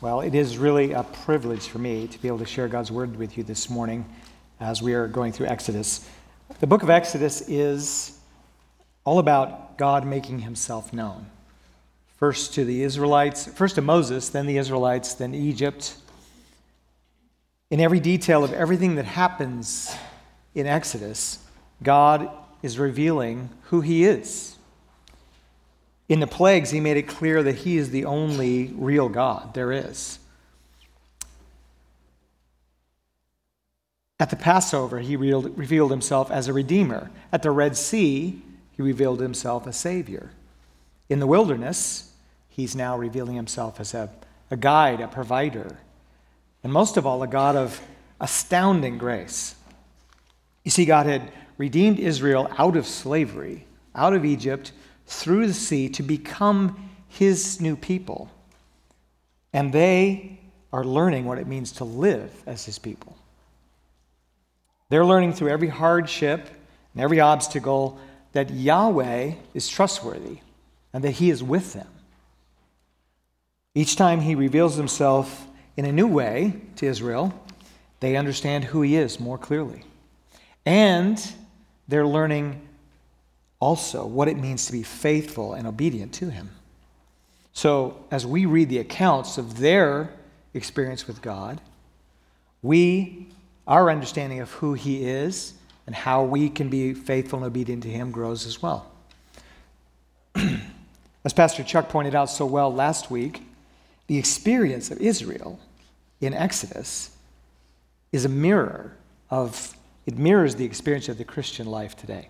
Well, it is really a privilege for me to be able to share God's word with you this morning as we are going through Exodus. The book of Exodus is all about God making himself known. First to the Israelites, first to Moses, then the Israelites, then Egypt. In every detail of everything that happens in Exodus, God is revealing who he is. In the plagues, he made it clear that he is the only real God there is. At the Passover, he revealed himself as a redeemer. At the Red Sea, he revealed himself as a Savior. In the wilderness, he's now revealing himself as a, a guide, a provider, and most of all, a God of astounding grace. You see, God had redeemed Israel out of slavery, out of Egypt, through the sea to become his new people. And they are learning what it means to live as his people. They're learning through every hardship and every obstacle that Yahweh is trustworthy and that he is with them. Each time he reveals himself in a new way to Israel, they understand who he is more clearly. And they're learning also what it means to be faithful and obedient to Him. So, as we read the accounts of their experience with God, we, our understanding of who He is and how we can be faithful and obedient to Him grows as well. as Pastor Chuck pointed out so well last week, the experience of Israel in Exodus is a mirror of, it mirrors the experience of the Christian life today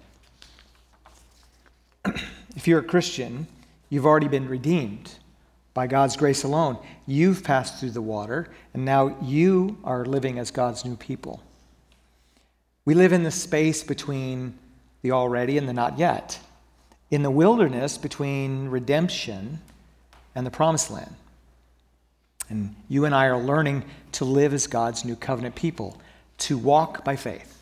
if you're a Christian, you've already been redeemed by God's grace alone. You've passed through the water, and now you are living as God's new people. We live in the space between the already and the not yet, in the wilderness between redemption and the promised land. And you and I are learning to live as God's new covenant people, to walk by faith.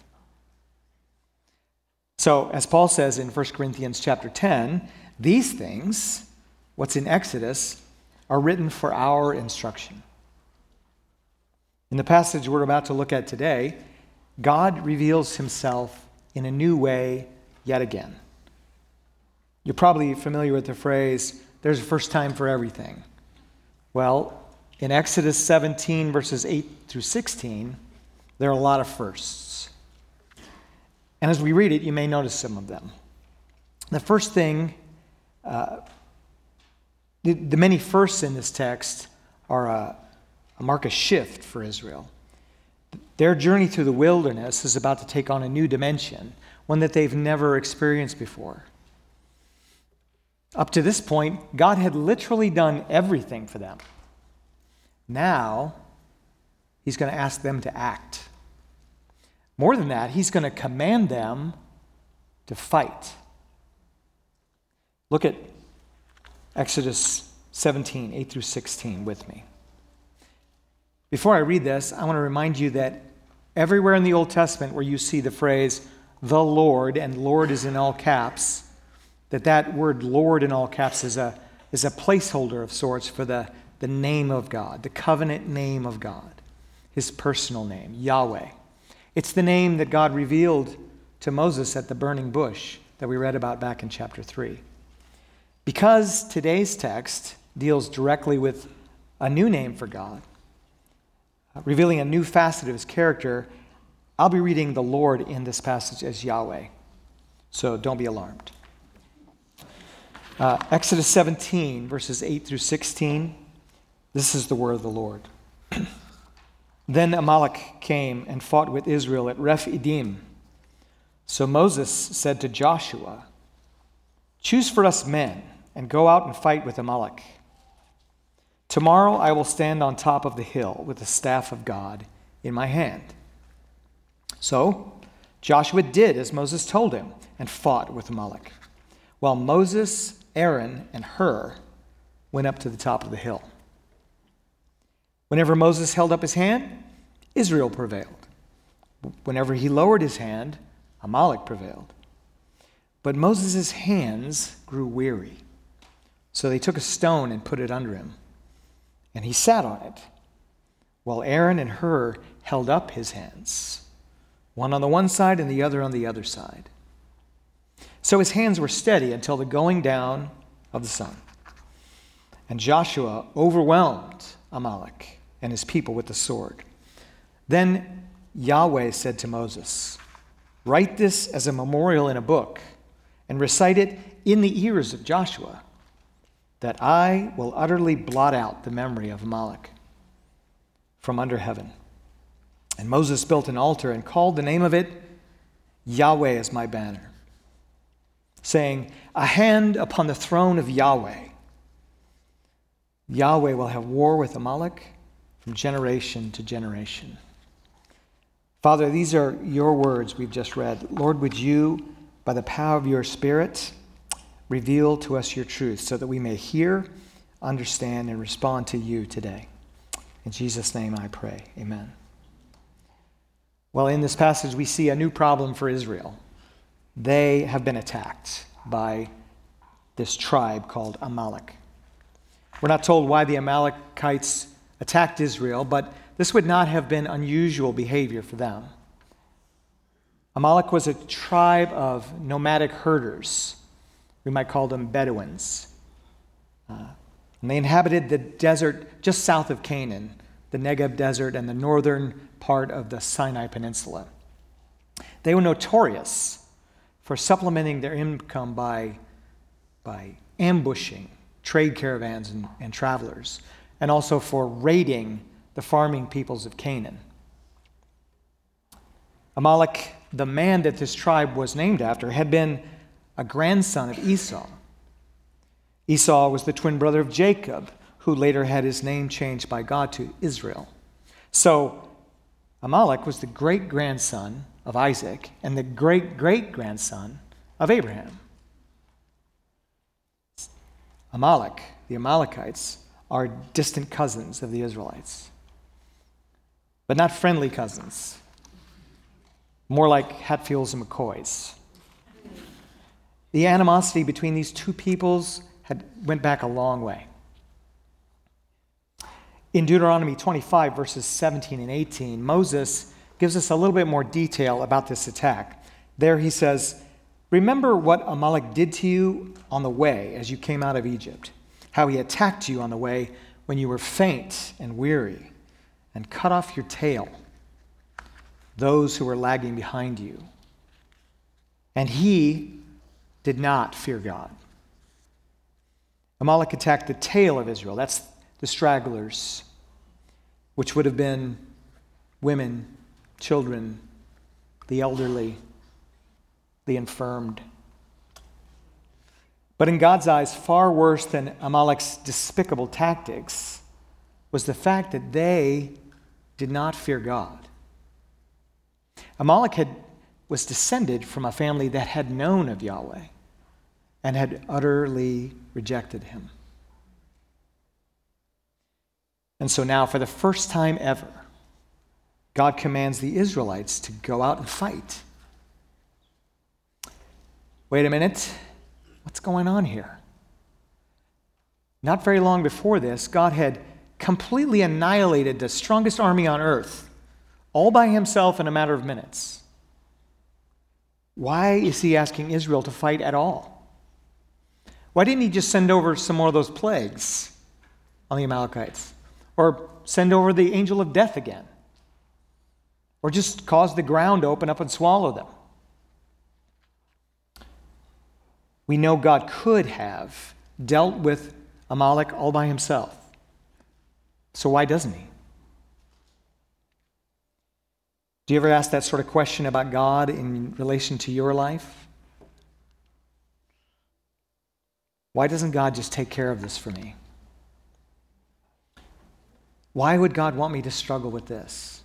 So, as Paul says in 1 Corinthians chapter 10, these things, what's in Exodus, are written for our instruction. In the passage we're about to look at today, God reveals himself in a new way yet again. You're probably familiar with the phrase, there's a first time for everything. Well, in Exodus 17, verses 8 through 16, there are a lot of firsts. And as we read it, you may notice some of them. The first thing, uh, the, the, many firsts in this text are a, a mark a shift for Israel. Their journey through the wilderness is about to take on a new dimension, one that they've never experienced before. Up to this point, God had literally done everything for them. Now, He's going to ask them to act. More than that, he's going to command them to fight. Look at Exodus 17, 8 through 16 with me. Before I read this, I want to remind you that everywhere in the Old Testament where you see the phrase the Lord, and Lord is in all caps, that that word Lord in all caps is a, is a placeholder of sorts for the, the name of God, the covenant name of God, his personal name, Yahweh. It's the name that God revealed to Moses at the burning bush that we read about back in chapter 3. Because today's text deals directly with a new name for God, revealing a new facet of his character, I'll be reading the Lord in this passage as Yahweh. So don't be alarmed. Uh, Exodus 17, verses 8 through 16. This is the word of the Lord. Then Amalek came and fought with Israel at Rephidim. So Moses said to Joshua, Choose for us men and go out and fight with Amalek. Tomorrow I will stand on top of the hill with the staff of God in my hand. So Joshua did as Moses told him and fought with Amalek, while Moses, Aaron, and Hur went up to the top of the hill. Whenever Moses held up his hand, Israel prevailed. Whenever he lowered his hand, Amalek prevailed. But Moses' hands grew weary. So they took a stone and put it under him. and he sat on it, while Aaron and Hur held up his hands, one on the one side and the other on the other side. So his hands were steady until the going down of the sun. And Joshua overwhelmed Amalek and his people with the sword. Then Yahweh said to Moses, Write this as a memorial in a book and recite it in the ears of Joshua, that I will utterly blot out the memory of Amalek from under heaven. And Moses built an altar and called the name of it Yahweh is my banner, saying, A hand upon the throne of Yahweh. Yahweh will have war with Amalek from generation to generation. Father, these are your words we've just read. Lord, would you, by the power of your Spirit, reveal to us your truth so that we may hear, understand, and respond to you today. In Jesus' name I pray. Amen. Well, in this passage, we see a new problem for Israel. They have been attacked by this tribe called Amalek. We're not told why the Amalekites attacked Israel, but this would not have been unusual behavior for them. Amalek was a tribe of nomadic herders. We might call them Bedouins. Uh, and they inhabited the desert just south of Canaan, the Negev Desert, and the northern part of the Sinai Peninsula. They were notorious for supplementing their income by, by ambushing trade caravans and, and travelers, and also for raiding the farming peoples of Canaan. Amalek, the man that this tribe was named after, had been a grandson of Esau. Esau was the twin brother of Jacob, who later had his name changed by God to Israel. So, Amalek was the great grandson of Isaac and the great great grandson of Abraham. Amalek, the Amalekites, are distant cousins of the Israelites but not friendly cousins. More like Hatfields and McCoys. The animosity between these two peoples had went back a long way. In Deuteronomy 25, verses 17 and 18, Moses gives us a little bit more detail about this attack. There he says, Remember what Amalek did to you on the way as you came out of Egypt, how he attacked you on the way when you were faint and weary and cut off your tail, those who were lagging behind you. And he did not fear God. Amalek attacked the tail of Israel. That's the stragglers, which would have been women, children, the elderly, the infirmed. But in God's eyes, far worse than Amalek's despicable tactics was the fact that they did not fear God. Amalek had, was descended from a family that had known of Yahweh and had utterly rejected him. And so now, for the first time ever, God commands the Israelites to go out and fight. Wait a minute, what's going on here? Not very long before this, God had completely annihilated the strongest army on earth, all by himself in a matter of minutes. Why is he asking Israel to fight at all? Why didn't he just send over some more of those plagues on the Amalekites? Or send over the angel of death again? Or just cause the ground to open up and swallow them? We know God could have dealt with Amalek all by himself. So why doesn't he? Do you ever ask that sort of question about God in relation to your life? Why doesn't God just take care of this for me? Why would God want me to struggle with this?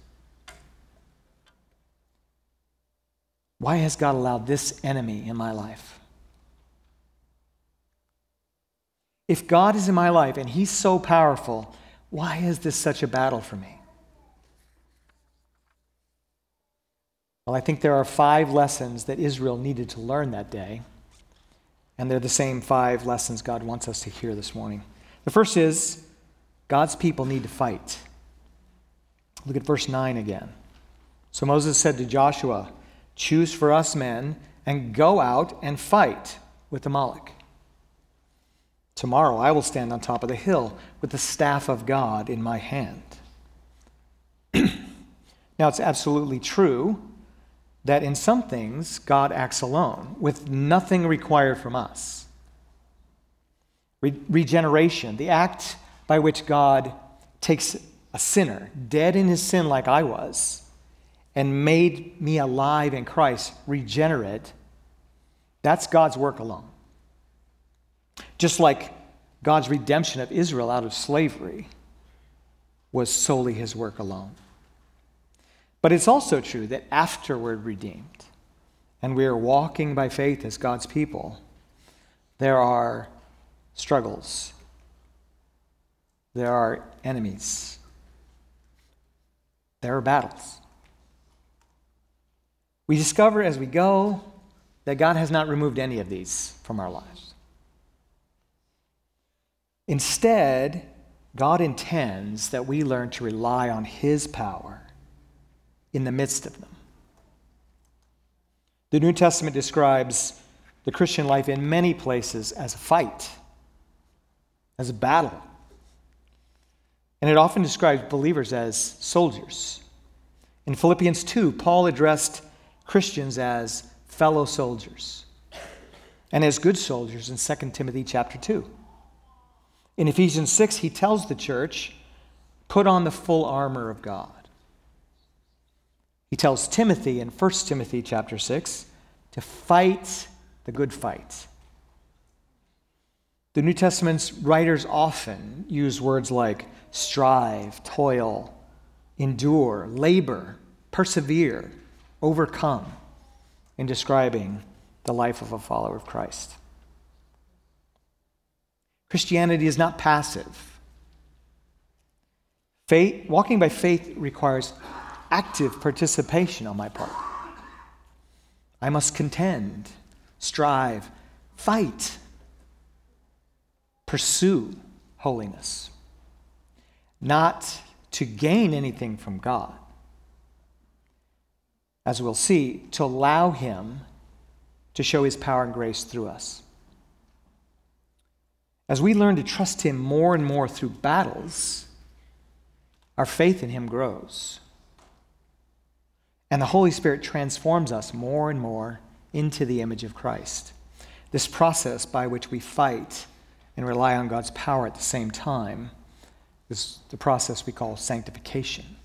Why has God allowed this enemy in my life? If God is in my life and He's so powerful, why is this such a battle for me? Well, I think there are five lessons that Israel needed to learn that day, and they're the same five lessons God wants us to hear this morning. The first is God's people need to fight. Look at verse 9 again. So Moses said to Joshua, Choose for us men and go out and fight with the Amalek. Tomorrow I will stand on top of the hill with the staff of God in my hand. now it's absolutely true that in some things God acts alone, with nothing required from us. Re- regeneration, the act by which God takes a sinner, dead in his sin like I was, and made me alive in Christ, regenerate, that's God's work alone. Just like God's redemption of Israel out of slavery was solely his work alone. But it's also true that afterward redeemed, and we are walking by faith as God's people, there are struggles, there are enemies, there are battles. We discover as we go that God has not removed any of these from our lives. Instead, God intends that we learn to rely on His power in the midst of them. The New Testament describes the Christian life in many places as a fight, as a battle. And it often describes believers as soldiers. In Philippians 2, Paul addressed Christians as fellow soldiers and as good soldiers in 2 Timothy chapter 2. In Ephesians 6, he tells the church, put on the full armor of God. He tells Timothy in 1 Timothy chapter 6 to fight the good fight. The New Testament's writers often use words like strive, toil, endure, labor, persevere, overcome in describing the life of a follower of Christ. Christianity is not passive. Faith, walking by faith requires active participation on my part. I must contend, strive, fight, pursue holiness, not to gain anything from God, as we'll see, to allow Him to show His power and grace through us. As we learn to trust Him more and more through battles, our faith in Him grows. And the Holy Spirit transforms us more and more into the image of Christ. This process by which we fight and rely on God's power at the same time is the process we call sanctification.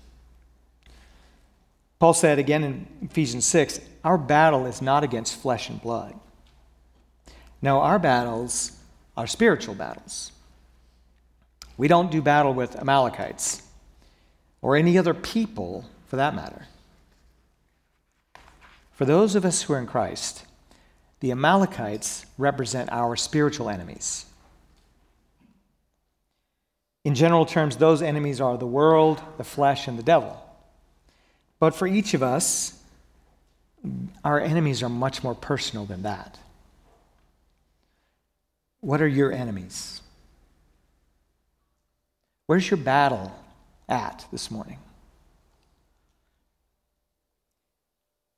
Paul said again in Ephesians 6 our battle is not against flesh and blood. No, our battles are spiritual battles. We don't do battle with Amalekites or any other people for that matter. For those of us who are in Christ, the Amalekites represent our spiritual enemies. In general terms, those enemies are the world, the flesh, and the devil. But for each of us, our enemies are much more personal than that. What are your enemies? Where's your battle at this morning?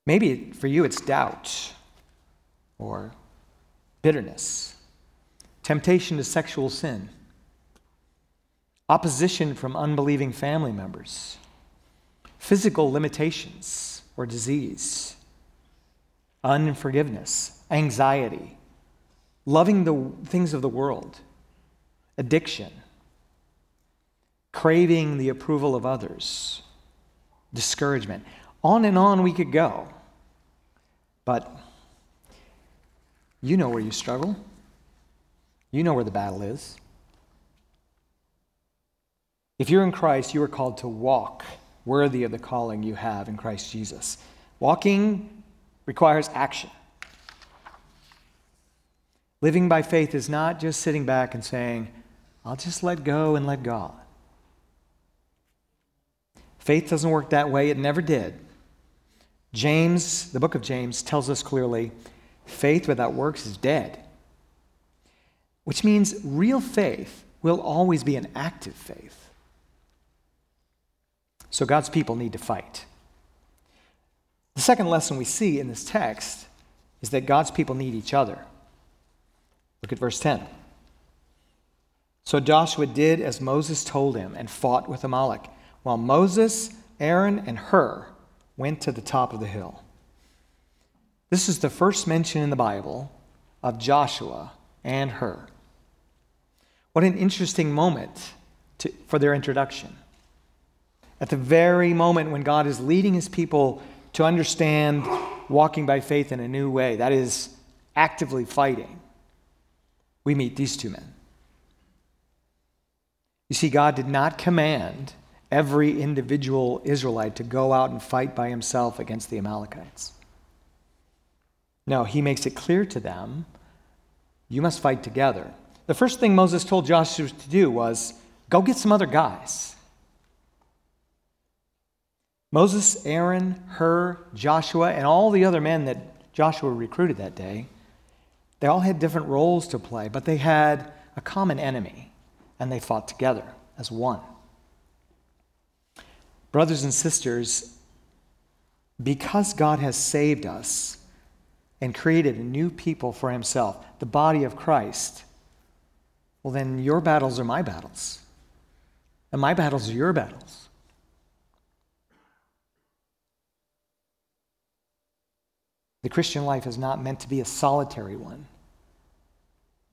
Maybe for you it's doubt or bitterness, temptation to sexual sin, opposition from unbelieving family members, physical limitations or disease, unforgiveness, anxiety, loving the things of the world, addiction, craving the approval of others, discouragement. On and on we could go. But you know where you struggle. You know where the battle is. If you're in Christ, you are called to walk worthy of the calling you have in Christ Jesus. Walking requires action. Living by faith is not just sitting back and saying, I'll just let go and let God. Faith doesn't work that way, it never did. James, the book of James, tells us clearly faith without works is dead. Which means real faith will always be an active faith. So God's people need to fight. The second lesson we see in this text is that God's people need each other. Look at verse 10. So Joshua did as Moses told him and fought with Amalek, while Moses, Aaron, and Hur went to the top of the hill. This is the first mention in the Bible of Joshua and Hur. What an interesting moment to, for their introduction. At the very moment when God is leading his people to understand walking by faith in a new way, that is, actively fighting, we meet these two men. You see, God did not command every individual Israelite to go out and fight by himself against the Amalekites. No, he makes it clear to them you must fight together. The first thing Moses told Joshua to do was go get some other guys. Moses, Aaron, Hur, Joshua, and all the other men that Joshua recruited that day, they all had different roles to play, but they had a common enemy, and they fought together as one. Brothers and sisters, because God has saved us and created a new people for himself, the body of Christ, well, then your battles are my battles, and my battles are your battles. The Christian life is not meant to be a solitary one.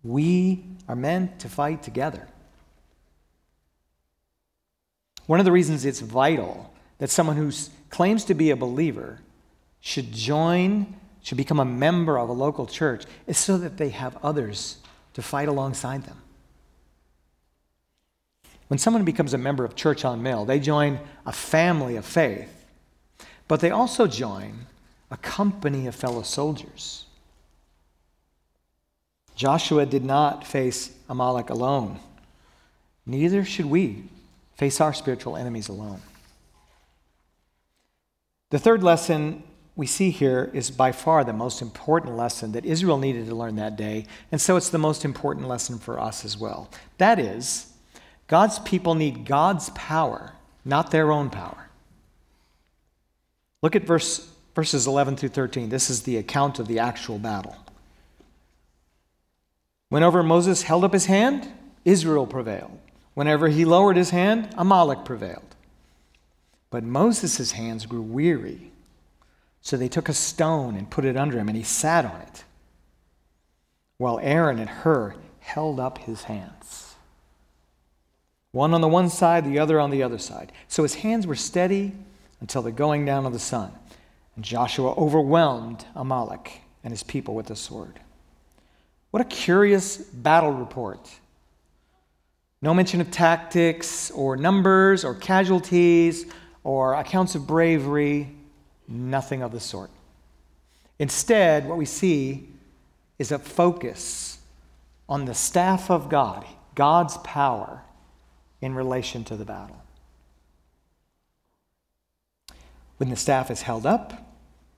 We are meant to fight together. One of the reasons it's vital that someone who claims to be a believer should join, should become a member of a local church, is so that they have others to fight alongside them. When someone becomes a member of Church on Mill, they join a family of faith, but they also join a company of fellow soldiers. Joshua did not face Amalek alone. Neither should we face our spiritual enemies alone. The third lesson we see here is by far the most important lesson that Israel needed to learn that day, and so it's the most important lesson for us as well. That is, God's people need God's power, not their own power. Look at verse, verses 11 through 13. This is the account of the actual battle. Whenever Moses held up his hand, Israel prevailed. Whenever he lowered his hand, Amalek prevailed. But Moses' hands grew weary. So they took a stone and put it under him, and he sat on it, while Aaron and Hur held up his hands. One on the one side, the other on the other side. So his hands were steady until the going down of the sun. Joshua overwhelmed Amalek and his people with the sword. What a curious battle report no mention of tactics or numbers or casualties or accounts of bravery, nothing of the sort. Instead, what we see is a focus on the staff of God, God's power in relation to the battle. When the staff is held up,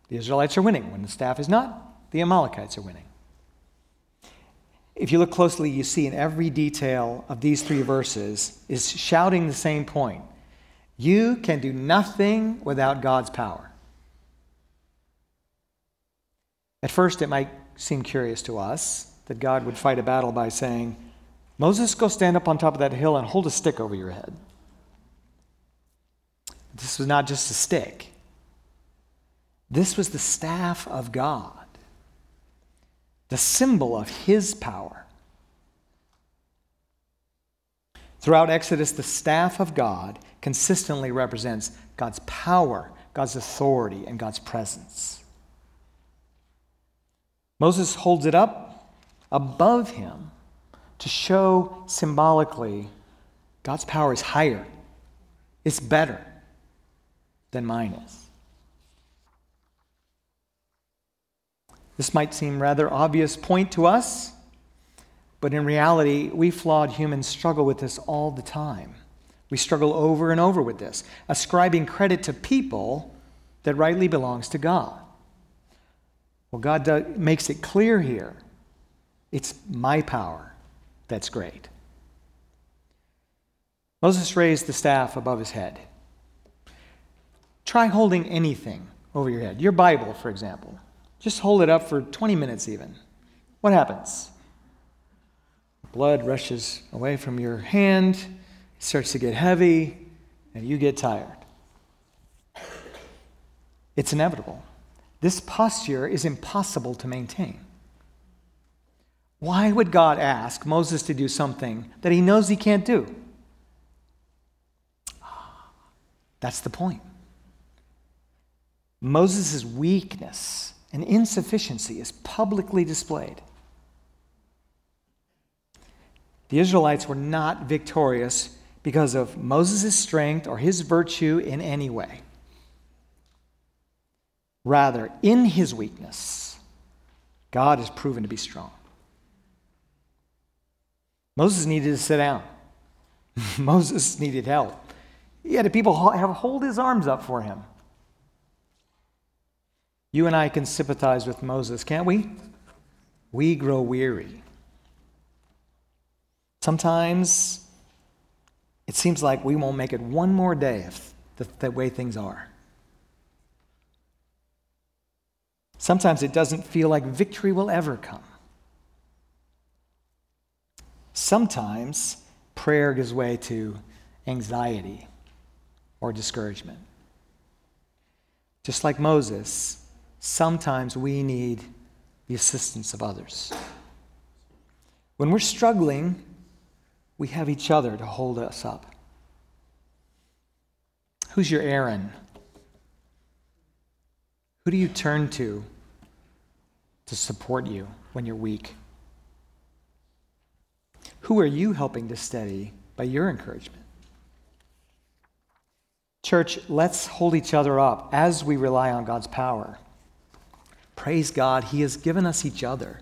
the Israelites are winning. When the staff is not, the Amalekites are winning. If you look closely, you see in every detail of these three verses is shouting the same point. You can do nothing without God's power. At first, it might seem curious to us that God would fight a battle by saying, Moses, go stand up on top of that hill and hold a stick over your head. This was not just a stick, this was the staff of God the symbol of his power. Throughout Exodus, the staff of God consistently represents God's power, God's authority, and God's presence. Moses holds it up above him to show symbolically God's power is higher, it's better than mine is. This might seem rather obvious point to us, but in reality, we flawed humans struggle with this all the time. We struggle over and over with this, ascribing credit to people that rightly belongs to God. Well, God does, makes it clear here it's my power that's great. Moses raised the staff above his head. Try holding anything over your head. Your Bible, for example. Just hold it up for 20 minutes, even. What happens? Blood rushes away from your hand, it starts to get heavy, and you get tired. It's inevitable. This posture is impossible to maintain. Why would God ask Moses to do something that he knows he can't do? Ah, that's the point. Moses' weakness and insufficiency is publicly displayed. The Israelites were not victorious because of Moses' strength or his virtue in any way. Rather, in his weakness, God is proven to be strong. Moses needed to sit down. Moses needed help. He had people have hold his arms up for him. You and I can sympathize with Moses, can't we? We grow weary. Sometimes it seems like we won't make it one more day if the, the way things are. Sometimes it doesn't feel like victory will ever come. Sometimes prayer gives way to anxiety or discouragement. Just like Moses, sometimes we need the assistance of others. When we're struggling, we have each other to hold us up. Who's your Aaron? Who do you turn to to support you when you're weak? Who are you helping to steady by your encouragement? Church, let's hold each other up as we rely on God's power. Praise God, He has given us each other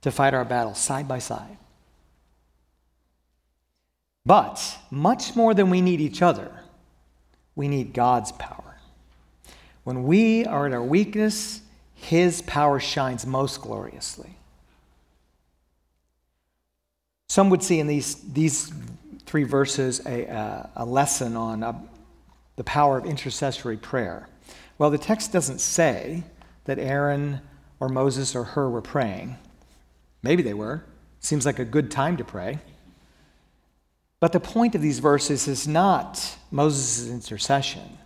to fight our battles side by side. But much more than we need each other, we need God's power. When we are in our weakness, His power shines most gloriously. Some would see in these, these three verses a, a lesson on uh, the power of intercessory prayer. Well, the text doesn't say that Aaron or Moses or Hur were praying. Maybe they were. Seems like a good time to pray. But the point of these verses is not Moses' intercession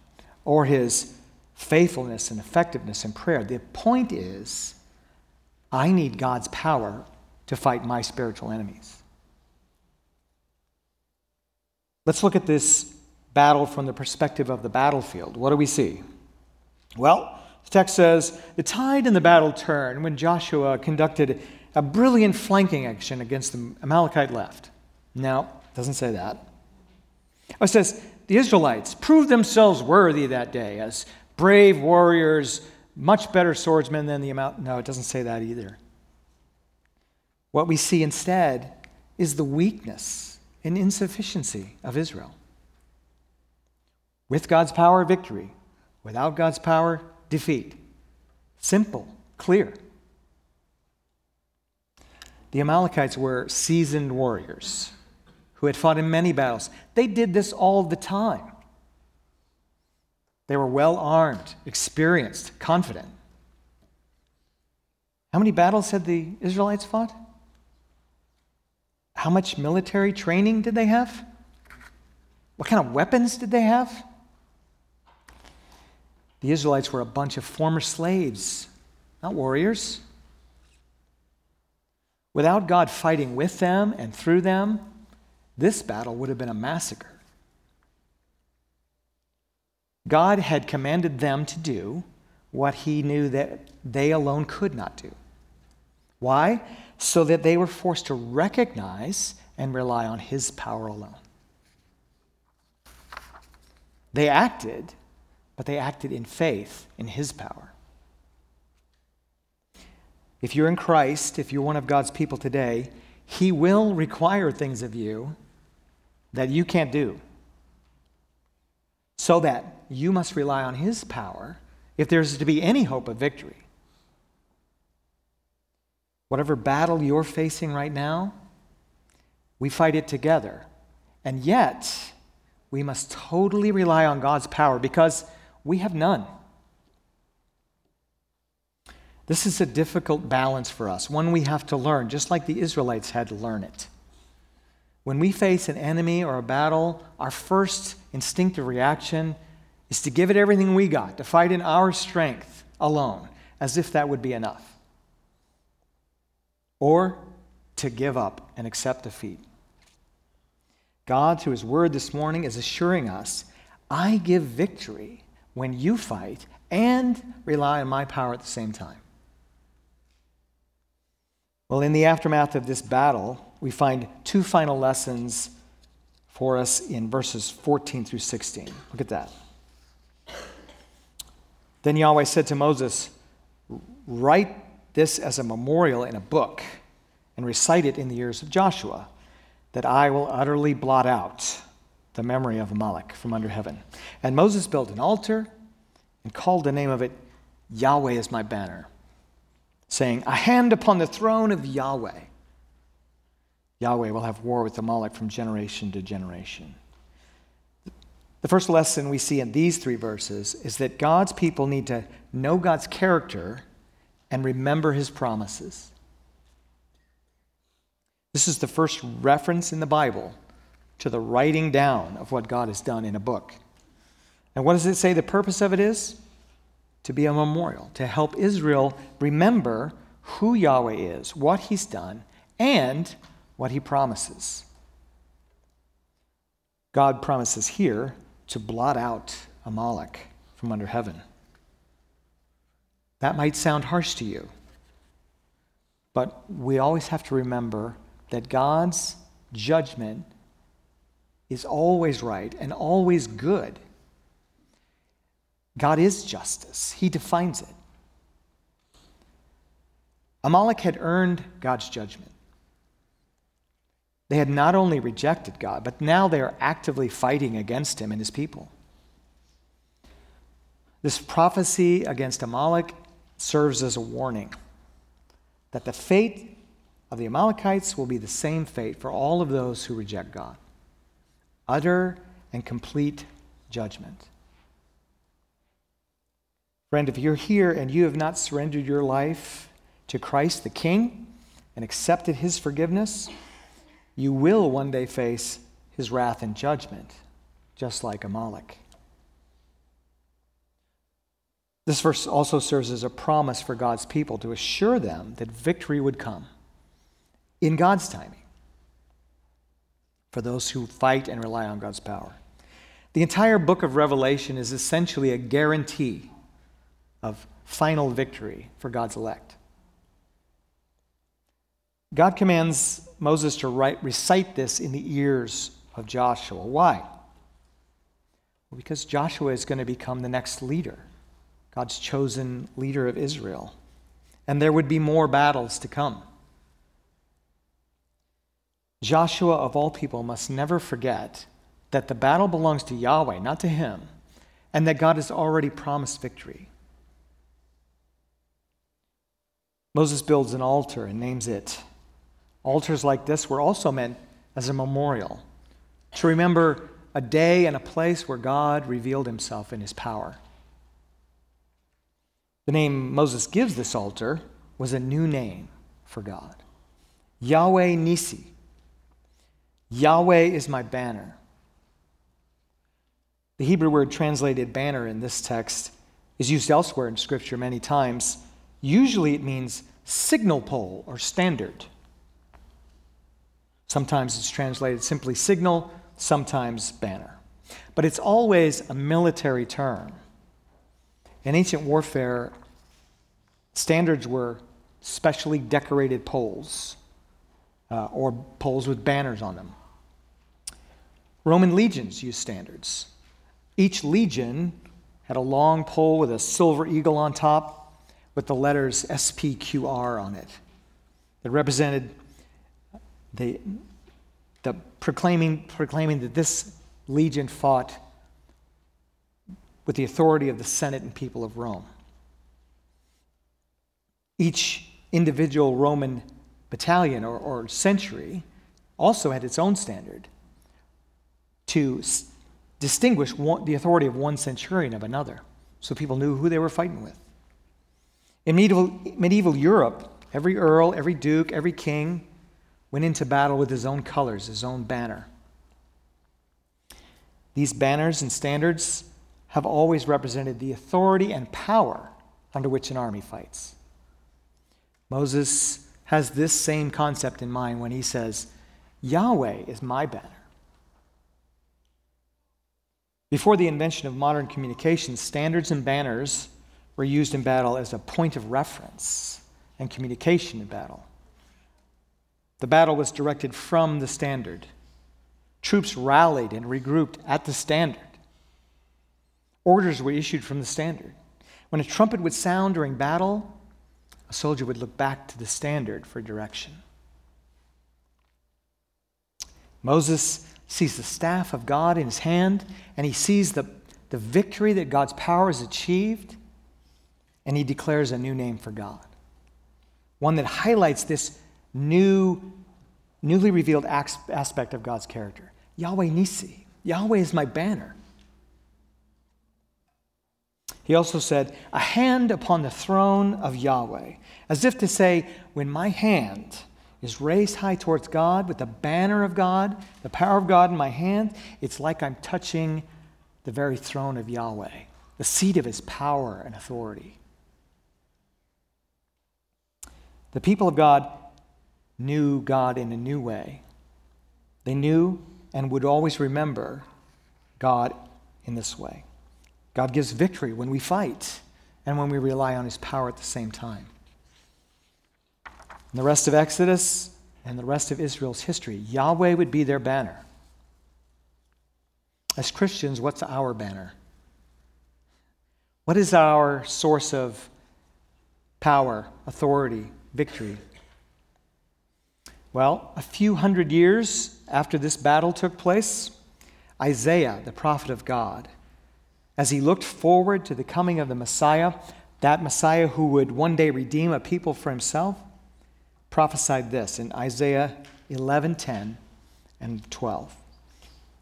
or his faithfulness and effectiveness in prayer. The point is, I need God's power to fight my spiritual enemies. Let's look at this battle from the perspective of the battlefield. What do we see? Well, the text says the tide in the battle turned when Joshua conducted a brilliant flanking action against the Amalekite left. No, it doesn't say that. Oh, it says the Israelites proved themselves worthy that day as brave warriors, much better swordsmen than the Amal. No, it doesn't say that either. What we see instead is the weakness and insufficiency of Israel. With God's power, victory. Without God's power, defeat. Simple, clear. The Amalekites were seasoned warriors who had fought in many battles. They did this all the time. They were well armed, experienced, confident. How many battles had the Israelites fought? How much military training did they have? What kind of weapons did they have? The Israelites were a bunch of former slaves, not warriors. Without God fighting with them and through them, this battle would have been a massacre. God had commanded them to do what he knew that they alone could not do. Why? So that they were forced to recognize and rely on his power alone. They acted but they acted in faith in his power. If you're in Christ, if you're one of God's people today, he will require things of you that you can't do. So that you must rely on his power if there's to be any hope of victory. Whatever battle you're facing right now, we fight it together And yet, we must totally rely on God's power because we have none. This is a difficult balance for us, one we have to learn, just like the Israelites had to learn it. When we face an enemy or a battle, our first instinctive reaction is to give it everything we got, to fight in our strength alone, as if that would be enough. Or to give up and accept defeat. God, through His Word this morning, is assuring us I give victory when you fight and rely on my power at the same time. Well, in the aftermath of this battle, we find two final lessons for us in verses 14 through 16. Look at that. Then Yahweh said to Moses, Write this as a memorial in a book and recite it in the ears of Joshua, that I will utterly blot out the memory of Amalek from under heaven. And Moses built an altar and called the name of it Yahweh is my banner, saying, A hand upon the throne of Yahweh. Yahweh will have war with Amalek from generation to generation. The first lesson we see in these three verses is that God's people need to know God's character and remember his promises. This is the first reference in the Bible to the writing down of what God has done in a book. And what does it say the purpose of it is? To be a memorial, to help Israel remember who Yahweh is, what he's done, and what he promises. God promises here to blot out Amalek from under heaven. That might sound harsh to you, but we always have to remember that God's judgment is always right and always good. God is justice, He defines it. Amalek had earned God's judgment. They had not only rejected God, but now they are actively fighting against Him and His people. This prophecy against Amalek serves as a warning that the fate of the Amalekites will be the same fate for all of those who reject God utter and complete judgment. Friend, if you're here and you have not surrendered your life to Christ the King and accepted his forgiveness, you will one day face his wrath and judgment, just like Amalek. This verse also serves as a promise for God's people to assure them that victory would come in God's timing for those who fight and rely on God's power. The entire book of Revelation is essentially a guarantee of final victory for God's elect. God commands Moses to write, recite this in the ears of Joshua. Why? Because Joshua is going to become the next leader, God's chosen leader of Israel. And there would be more battles to come. Joshua, of all people, must never forget that the battle belongs to Yahweh, not to him, and that God has already promised victory. Moses builds an altar and names it. Altars like this were also meant as a memorial to remember a day and a place where God revealed himself in his power. The name Moses gives this altar was a new name for God Yahweh Nissi, Yahweh is my banner. The Hebrew word translated banner in this text is used elsewhere in Scripture many times. Usually it means signal pole or standard. Sometimes it's translated simply signal, sometimes banner. But it's always a military term. In ancient warfare, standards were specially decorated poles uh, or poles with banners on them. Roman legions used standards. Each legion had a long pole with a silver eagle on top with the letters SPQR on it that represented the, the proclaiming, proclaiming that this legion fought with the authority of the Senate and people of Rome. Each individual Roman battalion or, or century also had its own standard to distinguish one, the authority of one centurion of another, so people knew who they were fighting with. In medieval, medieval Europe, every earl, every duke, every king went into battle with his own colors, his own banner. These banners and standards have always represented the authority and power under which an army fights. Moses has this same concept in mind when he says, Yahweh is my banner. Before the invention of modern communications, standards and banners were used in battle as a point of reference and communication in battle. The battle was directed from the standard. Troops rallied and regrouped at the standard. Orders were issued from the standard. When a trumpet would sound during battle, a soldier would look back to the standard for direction. Moses sees the staff of God in his hand, and he sees the, the victory that God's power has achieved, and he declares a new name for God. One that highlights this new, newly revealed aspect of God's character Yahweh Nissi. Yahweh is my banner. He also said, A hand upon the throne of Yahweh, as if to say, When my hand is raised high towards God with the banner of God, the power of God in my hand, it's like I'm touching the very throne of Yahweh, the seat of his power and authority. The people of God knew God in a new way. They knew and would always remember God in this way. God gives victory when we fight and when we rely on his power at the same time. In the rest of Exodus and the rest of Israel's history, Yahweh would be their banner. As Christians, what's our banner? What is our source of power, authority, victory? Well, a few hundred years after this battle took place, Isaiah, the prophet of God, as he looked forward to the coming of the Messiah, that Messiah who would one day redeem a people for himself, prophesied this in Isaiah 11:10 and 12.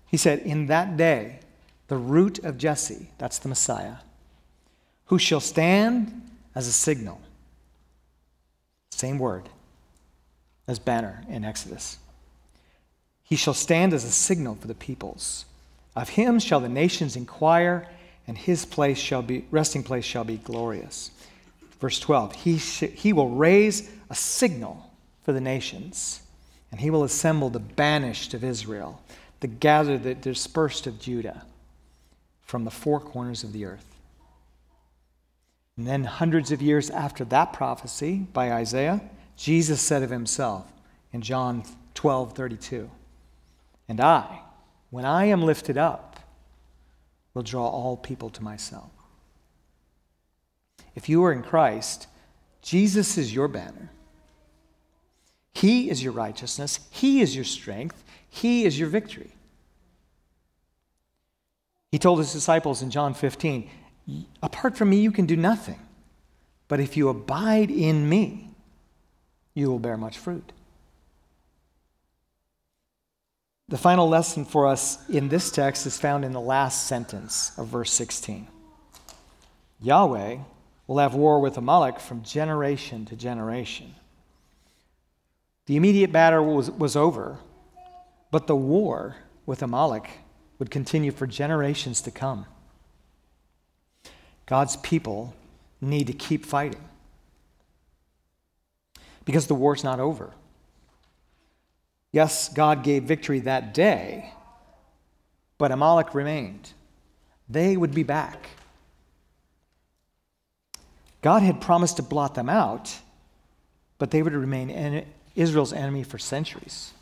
He said, "In that day, the root of Jesse, that's the Messiah, who shall stand as a signal." Same word as banner in Exodus. He shall stand as a signal for the peoples. Of him shall the nations inquire, and his place shall be resting place shall be glorious. Verse 12. He, sh- he will raise a signal for the nations, and he will assemble the banished of Israel, the gathered, the dispersed of Judah from the four corners of the earth. And then, hundreds of years after that prophecy by Isaiah, Jesus said of himself in John 12 32, And I, when I am lifted up, will draw all people to myself. If you are in Christ, Jesus is your banner. He is your righteousness. He is your strength. He is your victory. He told his disciples in John 15, Apart from me, you can do nothing. But if you abide in me, you will bear much fruit. The final lesson for us in this text is found in the last sentence of verse 16. Yahweh will have war with Amalek from generation to generation. The immediate battle was, was over, but the war with Amalek would continue for generations to come. God's people need to keep fighting because the war's not over. Yes, God gave victory that day, but Amalek remained. They would be back. God had promised to blot them out, but they would remain Israel's enemy for centuries.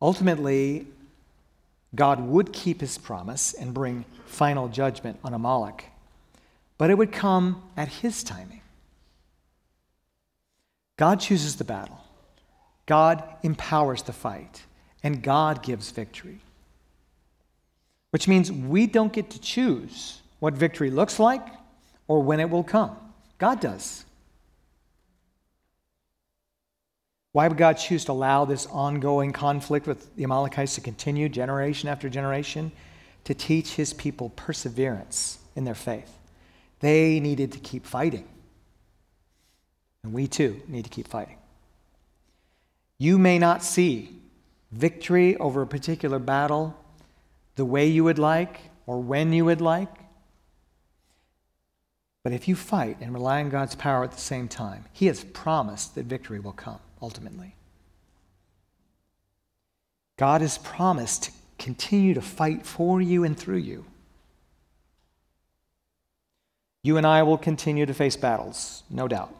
Ultimately, God would keep his promise and bring final judgment on Amalek, but it would come at his timing. God chooses the battle, God empowers the fight, and God gives victory. Which means we don't get to choose what victory looks like or when it will come. God does. Why would God choose to allow this ongoing conflict with the Amalekites to continue generation after generation? To teach his people perseverance in their faith. They needed to keep fighting. And we too need to keep fighting. You may not see victory over a particular battle the way you would like or when you would like. But if you fight and rely on God's power at the same time, He has promised that victory will come ultimately. God has promised to continue to fight for you and through you. You and I will continue to face battles, no doubt.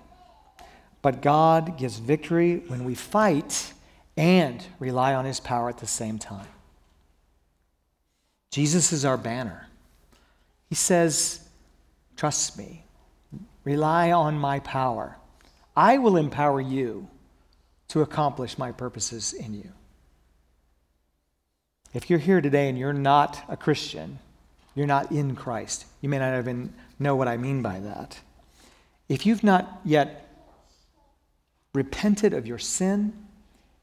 But God gives victory when we fight and rely on his power at the same time. Jesus is our banner. He says, Trust me, rely on my power. I will empower you to accomplish my purposes in you. If you're here today and you're not a Christian, you're not in Christ, you may not even know what I mean by that. If you've not yet repented of your sin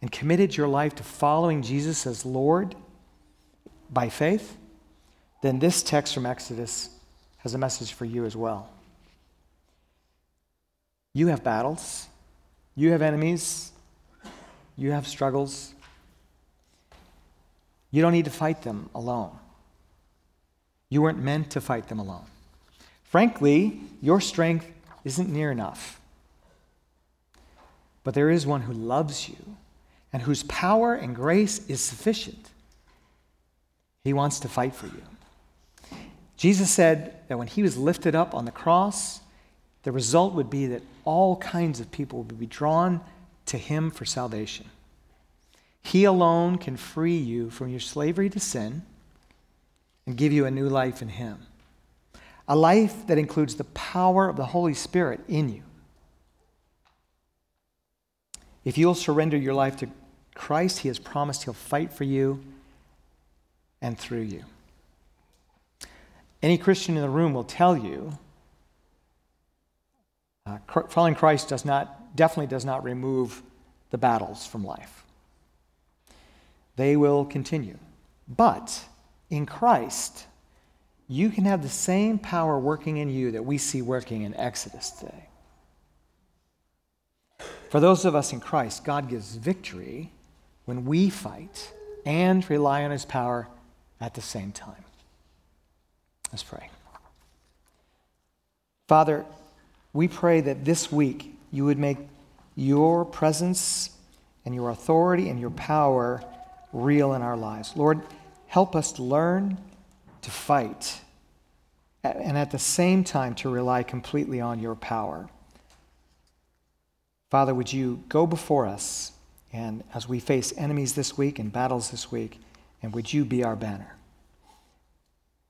and committed your life to following Jesus as Lord by faith, then this text from Exodus has a message for you as well. You have battles, you have enemies, you have struggles. You don't need to fight them alone. You weren't meant to fight them alone. Frankly, your strength isn't near enough. But there is one who loves you and whose power and grace is sufficient. He wants to fight for you. Jesus said that when he was lifted up on the cross, the result would be that all kinds of people would be drawn to him for salvation. He alone can free you from your slavery to sin and give you a new life in him. A life that includes the power of the Holy Spirit in you. If you'll surrender your life to Christ, He has promised He'll fight for you and through you. Any Christian in the room will tell you uh, following Christ does not, definitely does not remove the battles from life. They will continue. But in Christ, you can have the same power working in you that we see working in Exodus today. For those of us in Christ, God gives victory when we fight and rely on his power at the same time. Let's pray. Father, we pray that this week you would make your presence and your authority and your power real in our lives. Lord, help us to learn to fight and at the same time to rely completely on your power. Father, would you go before us and as we face enemies this week and battles this week, and would you be our banner?